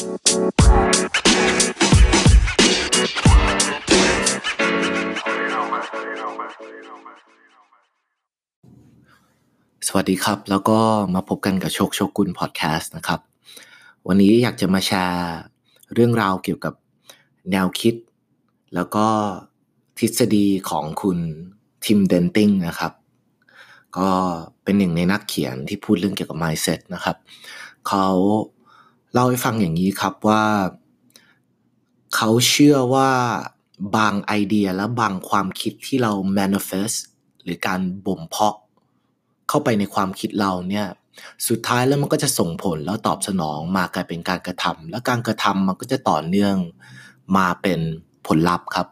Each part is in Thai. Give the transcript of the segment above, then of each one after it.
สวัสดีครับ แล้วก็มาพบกันกับโชคโชกุลพอดแคสต์นะครับ วันนี้อยากจะมาแชร์เรื่องราวเกี่ยวกับแนวคิด แล้วก็ทฤษฎีของคุณทิมเดนติงนะครับ ก็เป็นหนึ่งในนักเขียนที่พูดเรื่องเกี่ยวกับ mindset นะครับ เขา เล่าให้ฟังอย่างนี้ครับว่าเขาเชื่อว่าบางไอเดียและบางความคิดที่เรา manifest หรือการบ่มเพาะ เข้าไปในความคิดเราเนี่ยสุดท้ายแล้วมันก็จะส่งผลแล้วตอบสนองมากลายเป็นการกระทำแล้วการกระทำมันก็จะต่อเนื่องมาเป็นผลลัพธ์ครับ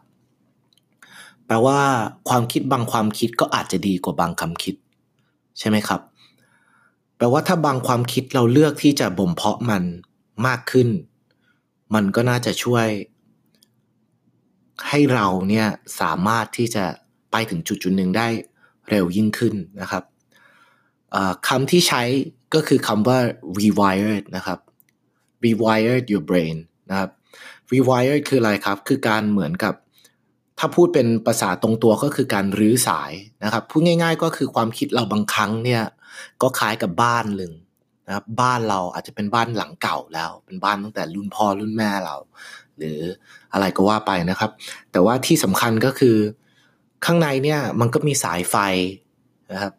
แปลว่าความคิดบางความคิดก็อาจจะดีกว่าบางคำคิด ใช่ไหมครับ แปลว่าถ้าบางความคิดเราเลือกที่จะบ่มเพาะมัน มากขึ้น มันก็น่าจะช่วย ให้เราเนี่ยสามารถที่จะไปถึงจุดจุดหนึ่งได้เร็วยิ่งขึ้นนะครับคำที่ใช้ก็คือคำว่า rewired นะครับ rewired your brain นะครับ rewired คืออะไรครับ คือการเหมือนกับ ถ้าพูดเป็นภาษาตรงตัวก็คือการรื้อสายนะครับ พูดง่ายๆก็คือความคิดเราบางครั้งเนี่ย ก็คล้ายกับบ้านหนึ่ง นะครับบ้านเราอาจจะเป็นบ้านหลังเก่าแล้ว เป็นบ้านตั้งแต่รุ่นพ่อรุ่นแม่เรา หรืออะไรก็ว่าไปนะครับ แต่ว่าที่สำคัญก็คือข้างในเนี่ยมันก็มีสายไฟนะครับ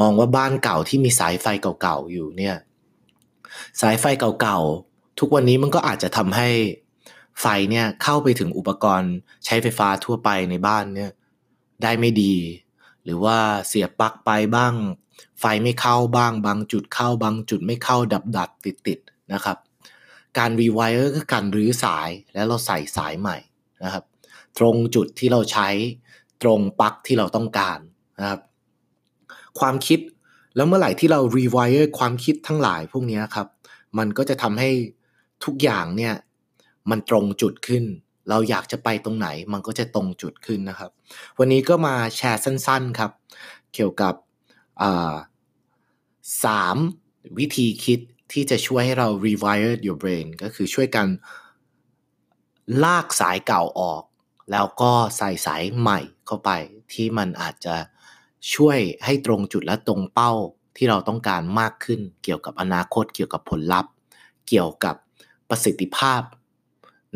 มองว่าบ้านเก่าที่มีสายไฟเก่าๆอยู่เนี่ยสายไฟเก่าๆทุกวันนี้มันก็อาจจะทำให้ไฟเนี่ยเข้าไปถึงอุปกรณ์ใช้ไฟฟ้าทั่วไปในบ้านเนี่ยได้ไม่ดี หรือว่าเสียบปลั๊กไปบ้าง ไฟไม่เข้าบ้างบางจุดเข้าบางจุดไม่เข้าดับดัดติดติดนะครับ การรีไวร์ก็การรื้อสายแล้วเราใส่สายใหม่นะครับ ตรงจุดที่เราใช้ตรงปลั๊กที่เราต้องการนะครับ ความคิดแล้วเมื่อไหร่ที่เรา rewire ความคิดทั้งหลายพวกนี้ครับ มันก็จะทำให้ทุกอย่างเนี่ยมันตรงจุดขึ้น เราอยากจะไปตรงไหนมันก็จะตรงจุดขึ้นนะครับ วันนี้ก็มาแชร์สั้น ๆครับ เกี่ยวกับ สามวิธีคิดที่จะช่วยให้เรา rewire your brain ก็คือช่วยกันลากสายเก่าออก แล้วก็ใส่สายใหม่เข้าไปที่มันอาจจะช่วยให้ตรงจุดและตรงเป้าที่เราต้องการมากขึ้น เกี่ยวกับอนาคต เกี่ยวกับผลลัพธ์ เกี่ยวกับประสิทธิภาพ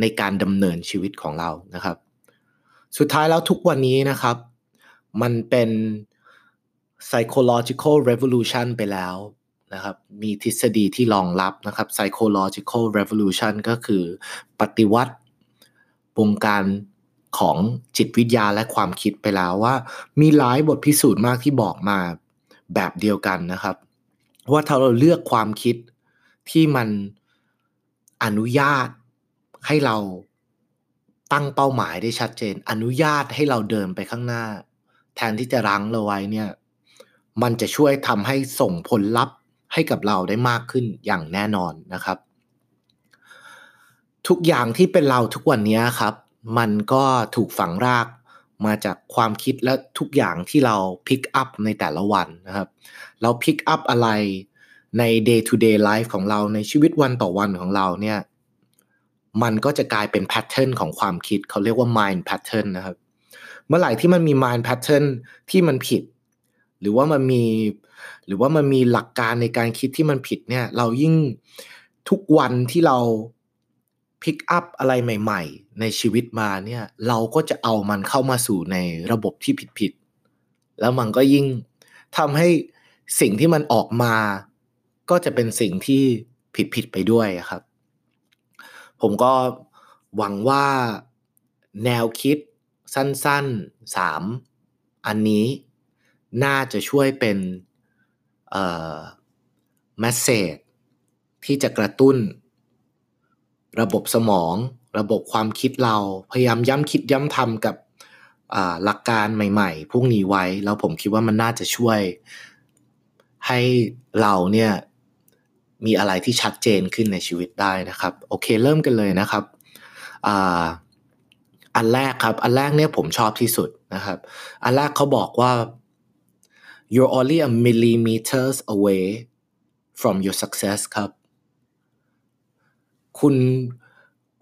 ในการดำเนินชีวิตของเรานะครับ สุดท้ายแล้วทุกวันนี้นะครับ มันเป็น psychological revolution ไปแล้วนะครับมีทฤษฎีที่รองรับนะครับ psychological revolution ก็คือปฏิวัติวงการของจิตวิทยาและความคิดไปแล้วว่า มีหลายบทพิสูจน์มากที่บอกมาแบบเดียวกันนะครับ ว่าถ้าเราเลือกความคิดที่มันอนุญาตให้เราตั้งเป้าหมายได้ชัดเจน อนุญาตให้เราเดินไปข้างหน้า แทนที่จะรั้งเราไว้เนี่ย มันจะช่วยทำให้ส่งผลลัพธ์ให้กับเราได้มากขึ้นอย่างแน่นอนนะครับ ทุกอย่างที่เป็นเราทุกวันนี้ครับ มันก็ถูกฝังรากมาจากความคิดและทุกอย่างที่เรา pick up ในแต่ละวันนะครับ เรา pick up อะไรใน day to day life ของเราในชีวิตวันต่อวันของเราเนี่ย มันก็จะกลายเป็น pattern ของความคิดเขาเรียกว่า mind pattern นะครับ เมื่อไหร่ที่มันมี mind pattern ที่มันผิด หรือว่ามันมี หรือว่ามันมีหลักการในการคิดที่มันผิดเนี่ย เรายิ่งทุกวันที่เราพิกอัพอะไรใหม่ ๆ ในชีวิตมาเนี่ย เราก็จะเอามันเข้ามาสู่ในระบบที่ผิดๆแล้วมันก็ยิ่งทำให้สิ่งที่มันออกมา ก็จะเป็นสิ่งที่ผิดๆไปด้วยครับ ผมก็หวังว่าแนวคิดสั้นๆสามอันนี้ น่าจะช่วยเป็นเอ่อแมสเซจที่จะกระตุ้น ระบบสมอง ระบบความคิดเราพยายามย้ำคิดย้ำทำกับหลักการใหม่ ๆ พวกนี้ไว้ แล้วผมคิดว่ามันน่าจะช่วย ให้เราเนี่ยมีอะไรที่ชัดเจนขึ้นในชีวิตได้นะครับ โอเคเริ่มกันเลยนะครับอันแรกครับ อันแรกเนี่ยผมชอบที่สุดนะครับ อันแรกเขาบอกว่า you're only a millimeters away from your success ครับ คุณ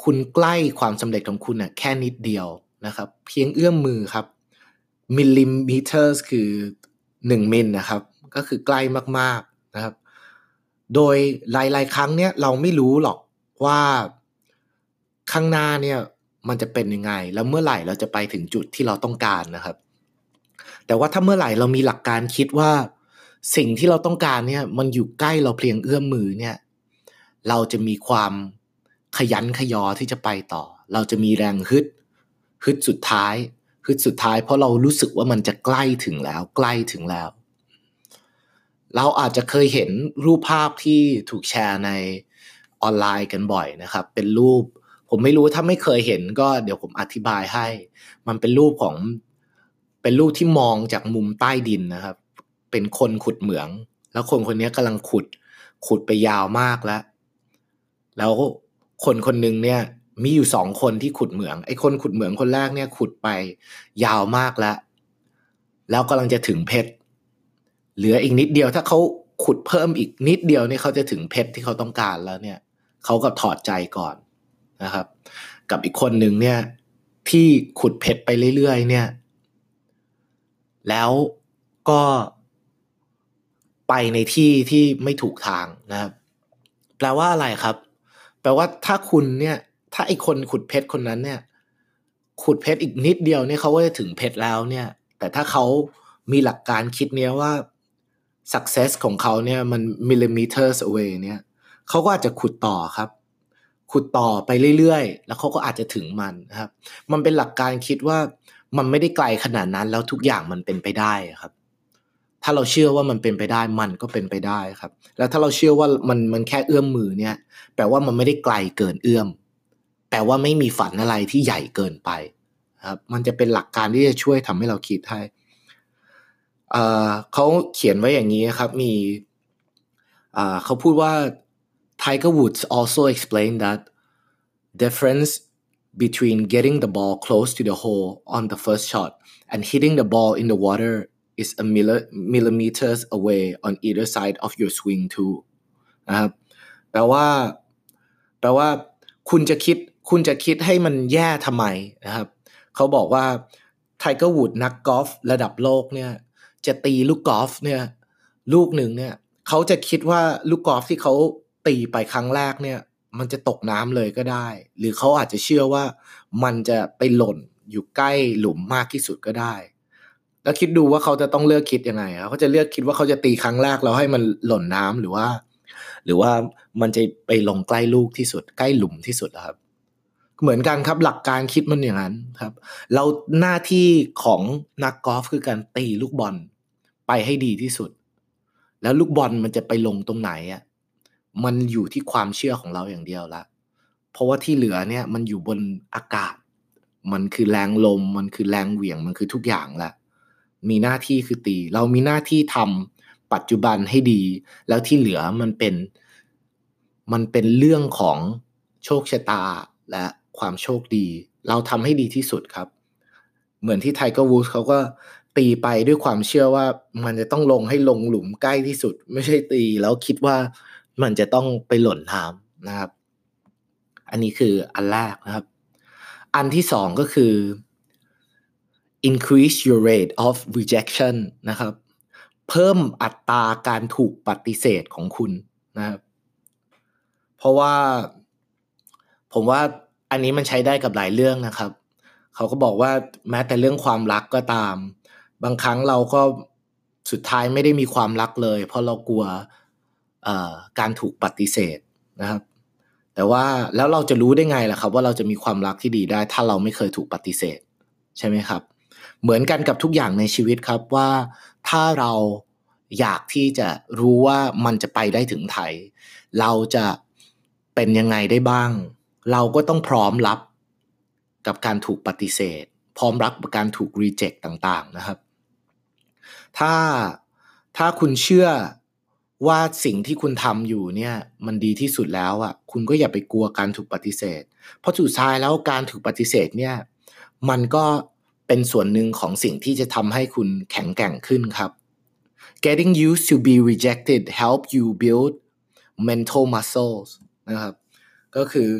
คุณใกล้ความสำเร็จของคุณน่ะแค่นิดเดียวนะครับ เพียงเอื้อมมือครับมิลลิเมตรคือหนึ่งมิลนะครับ ก็คือใกล้มากๆนะครับ โดยหลาย ๆ ครั้งเนี่ยเราไม่รู้หรอกว่าข้างหน้าเนี่ยมันจะเป็นยังไง แล้วเมื่อไหร่เราจะไปถึงจุดที่เราต้องการนะครับ แต่ว่าถ้าเมื่อไหร่เรามีหลักการคิดว่าสิ่งที่เราต้องการเนี่ย มันอยู่ใกล้เราเพียงเอื้อมมือเนี่ย เราจะมีความขยันขยอที่จะไปต่อ เราจะมีแรงฮึดฮึดสุดท้ายฮึดสุดท้าย เพราะเรารู้สึกว่ามันจะใกล้ถึงแล้ว ใกล้ถึงแล้ว เราอาจจะเคยเห็นรูปภาพที่ถูกแชร์ในออนไลน์กันบ่อยนะครับ เป็นรูป ผมไม่รู้ถ้าไม่เคยเห็นก็เดี๋ยวผมอธิบายให้ มันเป็นรูปของ เป็นรูปที่มองจากมุมใต้ดินนะครับ เป็นคนขุดเหมือง แล้วคนคนนี้กำลังขุด ขุดไปยาวมากแล้ว แล้วคนคนหนึ่งเนี่ย มีอยู่สองคนที่ขุดเหมือง ไอ้คนขุดเหมืองคนแรกเนี่ย ขุดไปยาวมากแล้ว แล้วกำลังจะถึงเพชร เหลืออีกนิดเดียวถ้าเขาขุดเพิ่มอีกนิดเดียวนี่เขาจะถึงเพชรที่เขาต้องการแล้วเนี่ย เขาก็ถอดใจก่อนนะครับ กับอีกคนหนึ่งเนี่ย ที่ขุดเพชรไปเรื่อยๆ เนี่ย แล้วก็ไปในที่ที่ไม่ถูกทางนะครับ แปลว่าอะไรครับ แปลว่าถ้าคุณเนี่ย ถ้าไอคนขุดเพชรคนนั้นเนี่ย ขุดเพชรอีกนิดเดียวเนี่ยเขาก็จะถึงเพชรแล้วเนี่ย แต่ถ้าเขามีหลักการคิดเนี้ยว่า success ของเขาเนี่ยมัน millimeters away เนี่ยเขาก็อาจจะขุดต่อครับ ขุดต่อไปเรื่อยๆ แล้วเขาก็อาจจะถึงมันนะครับ มันเป็นหลักการคิดว่า มันไม่ได้ไกลขนาดนั้นแล้วทุกอย่างมันเป็นไปได้ครับ ถ้าเราเชื่อว่ามันเป็นไปได้มันก็เป็นไปได้ครับ แล้วถ้าเราเชื่อว่ามันมันแค่เอื้อมมือเนี่ยแปลว่ามันไม่ได้ไกลเกินเอื้อม แปลว่าไม่มีฝันอะไรที่ใหญ่เกินไปครับ มันจะเป็นหลักการที่จะช่วยทำให้เราคิดให้เขาเขียนไว้อย่างนี้ครับมีเขาพูดว่า Tiger Woods also explained that difference between getting the ball close to the hole on the first shot and hitting the ball in the water is a millimeters away on either side of your swing too นะครับแปลว่าแปลว่าคุณจะคิดคุณจะคิดให้มันแย่ทำไมนะครับเขาบอกว่าไทเกอร์วูดนักกอล์ฟระดับโลกเนี่ยจะตีลูกกอล์ฟเนี่ยลูกหนึ่งเนี่ยเขาจะคิดว่าลูกกอล์ฟที่เขาตีไปครั้งแรกเนี่ย มันจะตกน้ำเลยก็ได้ หรือเขาอาจจะเชื่อว่ามันจะไปหล่นอยู่ใกล้หลุมมากที่สุดก็ได้ แล้วคิดดูว่าเขาจะต้องเลือกคิดยังไงเขาจะเลือกคิดว่าเขาจะตีครั้งแรกแล้วให้มันหล่นน้ำหรือว่า หรือว่ามันจะไปลงใกล้ลูกที่สุด ใกล้หลุมที่สุดครับ เหมือนกันครับหลักการคิดมันอย่างนั้นครับ เราหน้าที่ของนักกอล์ฟคือการตีลูกบอลไปให้ดีที่สุด แล้วลูกบอลมันจะไปลงตรงไหนอะ มันอยู่ที่ความเชื่อของเราอย่างเดียวละ เพราะว่าที่เหลือเนี่ยมันอยู่บนอากาศ มันคือแรงลม มันคือแรงเหวี่ยง มันคือทุกอย่างละ มีหน้าที่คือตี เรามีหน้าที่ททำปัจจุบันให้ดี แล้วที่เหลือมันเป็น มันเป็นเรื่องของโชคชะตาและความโชคดี เราทำให้ดีที่สุดครับ เหมือนที่ Tiger Woods เขาก็ตีไปด้วยความเชื่อว่ามันจะต้องลงให้ลงหลุมใกล้ที่สุด ไม่ใช่ตีแล้วคิดว่า มันจะต้องไปหล่นน้ำนะครับ อันนี้คืออันแรกนะครับ อันที่สองก็คือ increase your rate of rejection นะครับ เพิ่มอัตราการถูกปฏิเสธของคุณนะครับ เพราะว่าผมว่าอันนี้มันใช้ได้กับหลายเรื่องนะครับ เขาก็บอกว่าแม้แต่เรื่องความรักก็ตาม บางครั้งเราก็สุดท้ายไม่ได้มีความรักเลย เพราะเรากลัว การถูกปฏิเสธนะครับ แต่ว่าแล้วเราจะรู้ได้ไงล่ะครับ ว่าเราจะมีความรักที่ดีได้ ถ้าเราไม่เคยถูกปฏิเสธ ใช่ไหมครับ เหมือนกันกับทุกอย่างในชีวิตครับว่าถ้าเราอยากที่จะรู้ว่ามันจะไปได้ถึงไทย เราจะเป็นยังไงได้บ้าง เราก็ต้องพร้อมรับกับการถูกปฏิเสธ พร้อมรับกับการถูกรีเจ็คต่างๆนะครับ ถ้าถ้าคุณเชื่อ ว่าสิ่งที่คุณทำอยู่เนี่ยมันดีที่สุดแล้วอะคุณก็อย่าไปกลัวการถูกปฏิเสธ เพราะสุดท้ายแล้วการถูกปฏิเสธเนี่ยมันก็เป็นส่วนหนึ่งของสิ่งที่จะทำให้คุณแข็งแกร่งขึ้นครับ getting used to be rejected help you build mental muscles นะครับก็คือ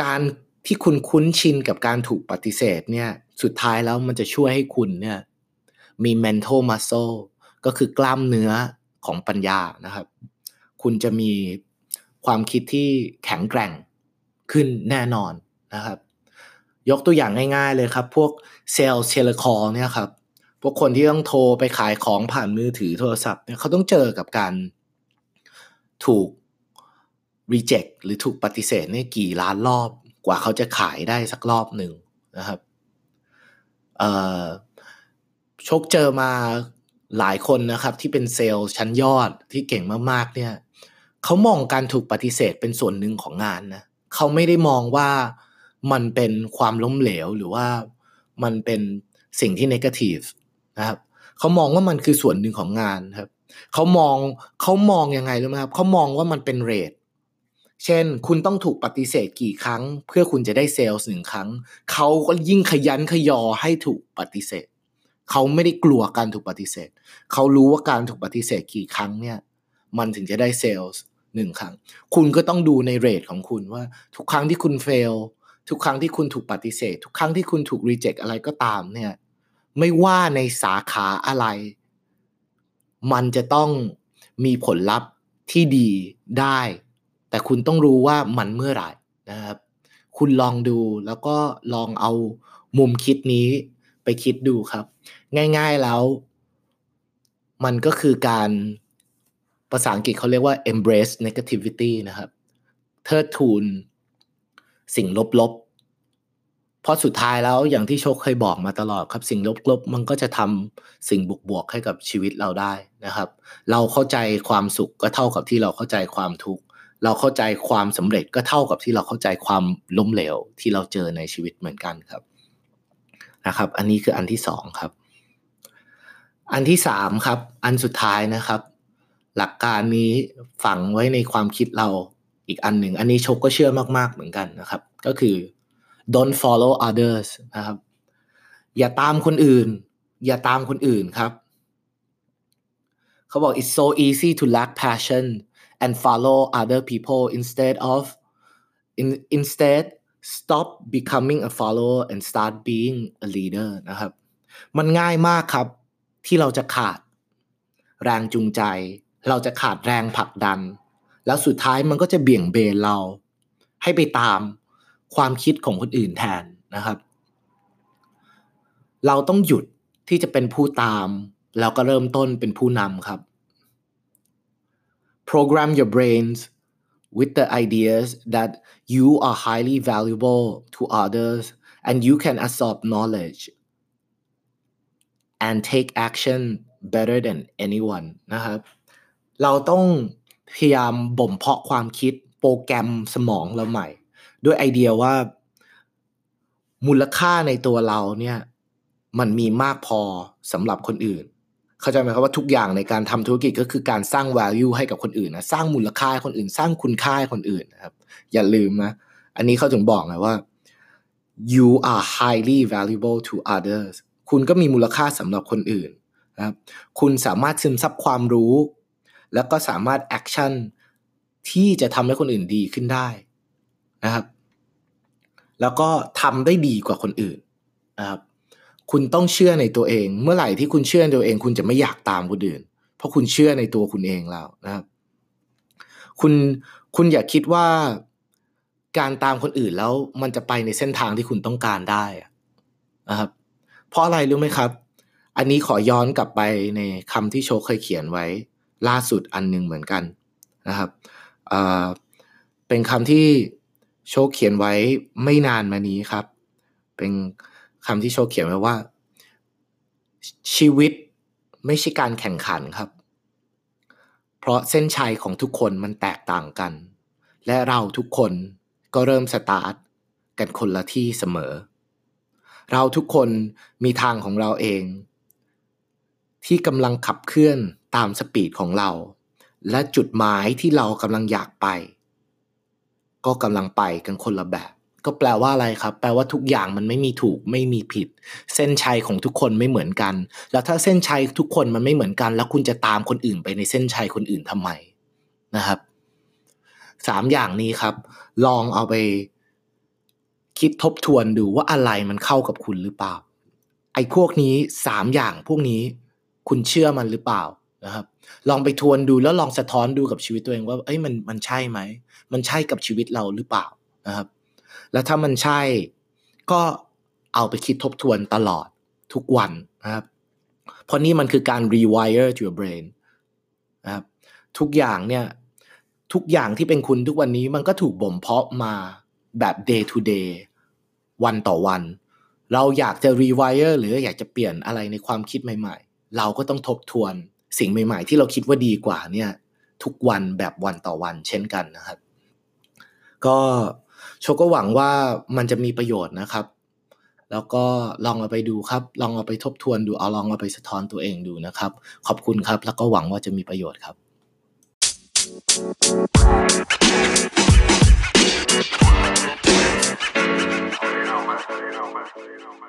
การที่คุณคุ้นชินกับการถูกปฏิเสธเนี่ยสุดท้ายแล้วมันจะช่วยให้คุณเนี่ยมี mental muscle ก็คือกล้ามเนื้อ ของปัญญานะครับ คุณจะมีความคิดที่แข็งแกร่งขึ้นแน่นอนนะครับ ยกตัวอย่างง่ายๆเลยครับ พวก sales telecall เนี่ยครับพวกคนที่ต้องโทรไปขายของผ่านมือถือโทรศัพท์เนี่ยเขาต้องเจอกับการถูก reject หรือถูกปฏิเสธเนี่ยกี่ล้านรอบกว่าเขาจะขายได้สักรอบหนึ่งนะครับโชคเจอมา หลายคนนะครับที่เป็นเซลล์ชั้นยอดที่เก่งมากๆเนี่ยเขามองการถูกปฏิเสธเป็นส่วนหนึ่งของงานนะเขาไม่ได้มองว่ามันเป็นความล้มเหลวหรือว่ามันเป็นสิ่งที่ negative นะครับเขามองว่ามันคือส่วนหนึ่งของงานครับเขามองเขามองยังไงรู้ไหมครับเขามองว่ามันเป็น rate เช่น คุณต้องถูกปฏิเสธกี่ครั้ง เพื่อคุณจะได้เซลล์หนึ่งครั้ง เขาก็ยิ่งขยันขยอให้ถูกปฏิเสธ เขาไม่ได้กลัวการถูกปฏิเสธ เขารู้ว่าการถูกปฏิเสธกี่ครั้งเนี่ย มันถึงจะได้เซลล์หนึ่งครั้ง คุณก็ต้องดูในเรทของคุณว่า ทุกครั้งที่คุณเฟล ทุกครั้งที่คุณถูกปฏิเสธ ทุกครั้งที่คุณถูกรีเจ็คอะไรก็ตามเนี่ย ไม่ว่าในสาขาอะไร มันจะต้องมีผลลัพธ์ที่ดีได้ แต่คุณต้องรู้ว่ามันเมื่อไหร่นะครับ คุณลองดูแล้วก็ลองเอามุมคิดนี้ ไปคิดดูครับ ง่ายๆแล้ว มันก็คือการภาษาอังกฤษเขาเรียกว่า embrace negativity นะครับเทิดทูนสิ่งลบๆ เพราะสุดท้ายแล้วอย่างที่โชคเคยบอกมาตลอดครับ สิ่งลบๆ มันก็จะทำสิ่งบวกๆ ให้กับชีวิตเราได้นะครับ เราเข้าใจความสุขก็เท่ากับที่เราเข้าใจความทุกข์เราเข้าใจความสำเร็จก็เท่ากับที่เราเข้าใจความล้มเหลวที่เราเจอในชีวิตเหมือนกันครับ นะครับ อันนี้คืออันที่สองครับ อันที่สามครับ อันสุดท้ายนะครับ หลักการนี้ฝังไว้ในความคิดเราอีกอันหนึ่ง อันนี้โชคก็เชื่อมาก ๆ เหมือนกันนะครับ ก็คือ don't follow others นะครับ อย่าตามคนอื่น อย่าตามคนอื่นครับเขาบอก it's so easy to lack passion and follow other people instead of in, instead stop becoming a follower and start being a leader นะครับ มันง่ายมากครับที่เราจะขาดแรงจูงใจ เราจะขาดแรงผลักดัน แล้วสุดท้ายมันก็จะเบี่ยงเบนเรา ให้ไปตามความคิดของคนอื่นแทนนะครับ เราต้องหยุดที่จะเป็นผู้ตาม แล้วก็เริ่มต้นเป็นผู้นำครับ program your brains with the ideas that you are highly valuable to others and you can absorb knowledge and take action better than anyone นะครับ เราต้องพยายามบ่มเพาะความคิดโปรแกรมสมองเราใหม่ ด้วยไอเดียว่า มูลค่าในตัวเราเนี่ย มันมีมากพอสำหรับคนอื่น เข้าใจไหมครับว่าทุกอย่างในการทำธุรกิจก็คือการสร้าง value ให้กับคนอื่นนะสร้างมูลค่าให้คนอื่น สร้างคุณค่าให้คนอื่นนะครับ อย่าลืมนะอันนี้เขาถึงบอกไงว่า you are highly valuable to others คุณก็มีมูลค่าสำหรับคนอื่นนะครับ คุณสามารถซึมซับความรู้ แล้วก็สามารถ actionที่จะทำให้คนอื่นดีขึ้นได้นะครับ แล้วก็ทำได้ดีกว่าคนอื่นนะครับ คุณต้องเชื่อในตัวเอง เมื่อไหร่ที่คุณเชื่อในตัวเอง คุณจะไม่อยากตามคนอื่น เพราะคุณเชื่อในตัวคุณเองแล้วนะครับ คุณคุณอย่าคิดว่าการตามคนอื่นแล้วมันจะไปในเส้นทางที่คุณต้องการได้นะครับ เพราะอะไรรู้ไหมครับ อันนี้ขอย้อนกลับไปในคำที่โชคเคยเขียนไว้ ล่าสุดอันหนึ่งเหมือนกันนะครับเป็นคำที่โชคเขียนไว้ไม่นานมานี้ครับ เป็น คำที่โชว์เขียนไว้ว่า ชีวิตไม่ใช่การแข่งขันครับ เพราะเส้นชัยของทุกคนมันแตกต่างกัน และเราทุกคนก็เริ่มสตาร์ทกันคนละที่เสมอ เราทุกคนมีทางของเราเอง ที่กำลังขับเคลื่อนตามสปีดของเรา และจุดหมายที่เรากำลังอยากไป ก็กำลังไปกันคนละแบบ ก็แปลว่าอะไรครับ แปลว่าทุกอย่างมันไม่มีถูกไม่มีผิด เส้นชัยของทุกคนไม่เหมือนกัน แล้วถ้าเส้นชัยทุกคนมันไม่เหมือนกัน แล้วคุณจะตามคนอื่นไปในเส้นชัยคนอื่นทำไมนะครับสามอย่างนี้ครับ ลองเอาไปคิดทบทวนดูว่าอะไรมันเข้ากับคุณหรือเปล่า ไอ้พวกนี้สามอย่างพวกนี้คุณเชื่อมันหรือเปล่านะครับ ลองไปทวนดูแล้วลองสะท้อนดูกับชีวิตตัวเองว่าเอ้ยมันมันใช่ไหมมันใช่กับชีวิตเราหรือเปล่านะครับ แล้วถ้ามันใช่ก็เอาไปคิดทบทวนตลอดทุกวันนะครับ เพราะนี่มันคือการ rewire your brain นะครับทุกอย่างเนี่ยทุกอย่างที่เป็นคุณทุกวันนี้มันก็ถูกบ่มเพาะมาแบบ day to day วันต่อวัน เราอยากจะ rewire หรืออยากจะเปลี่ยนอะไรในความคิดใหม่ ๆ เราก็ต้องทบทวนสิ่งใหม่ ๆ ที่เราคิดว่าดีกว่าเนี่ยทุกวันแบบวันต่อวันเช่นกันนะครับ ก็ โชก็หวังว่ามันจะมีประโยชน์นะครับ แล้วก็ลองเอาไปดูครับ ลองเอาไปทบทวนดูเอาลองเอาไปสะท้อนตัวเองดูนะครับ ขอบคุณครับ แล้วก็หวังว่าจะมีประโยชน์ครับ you know, man. You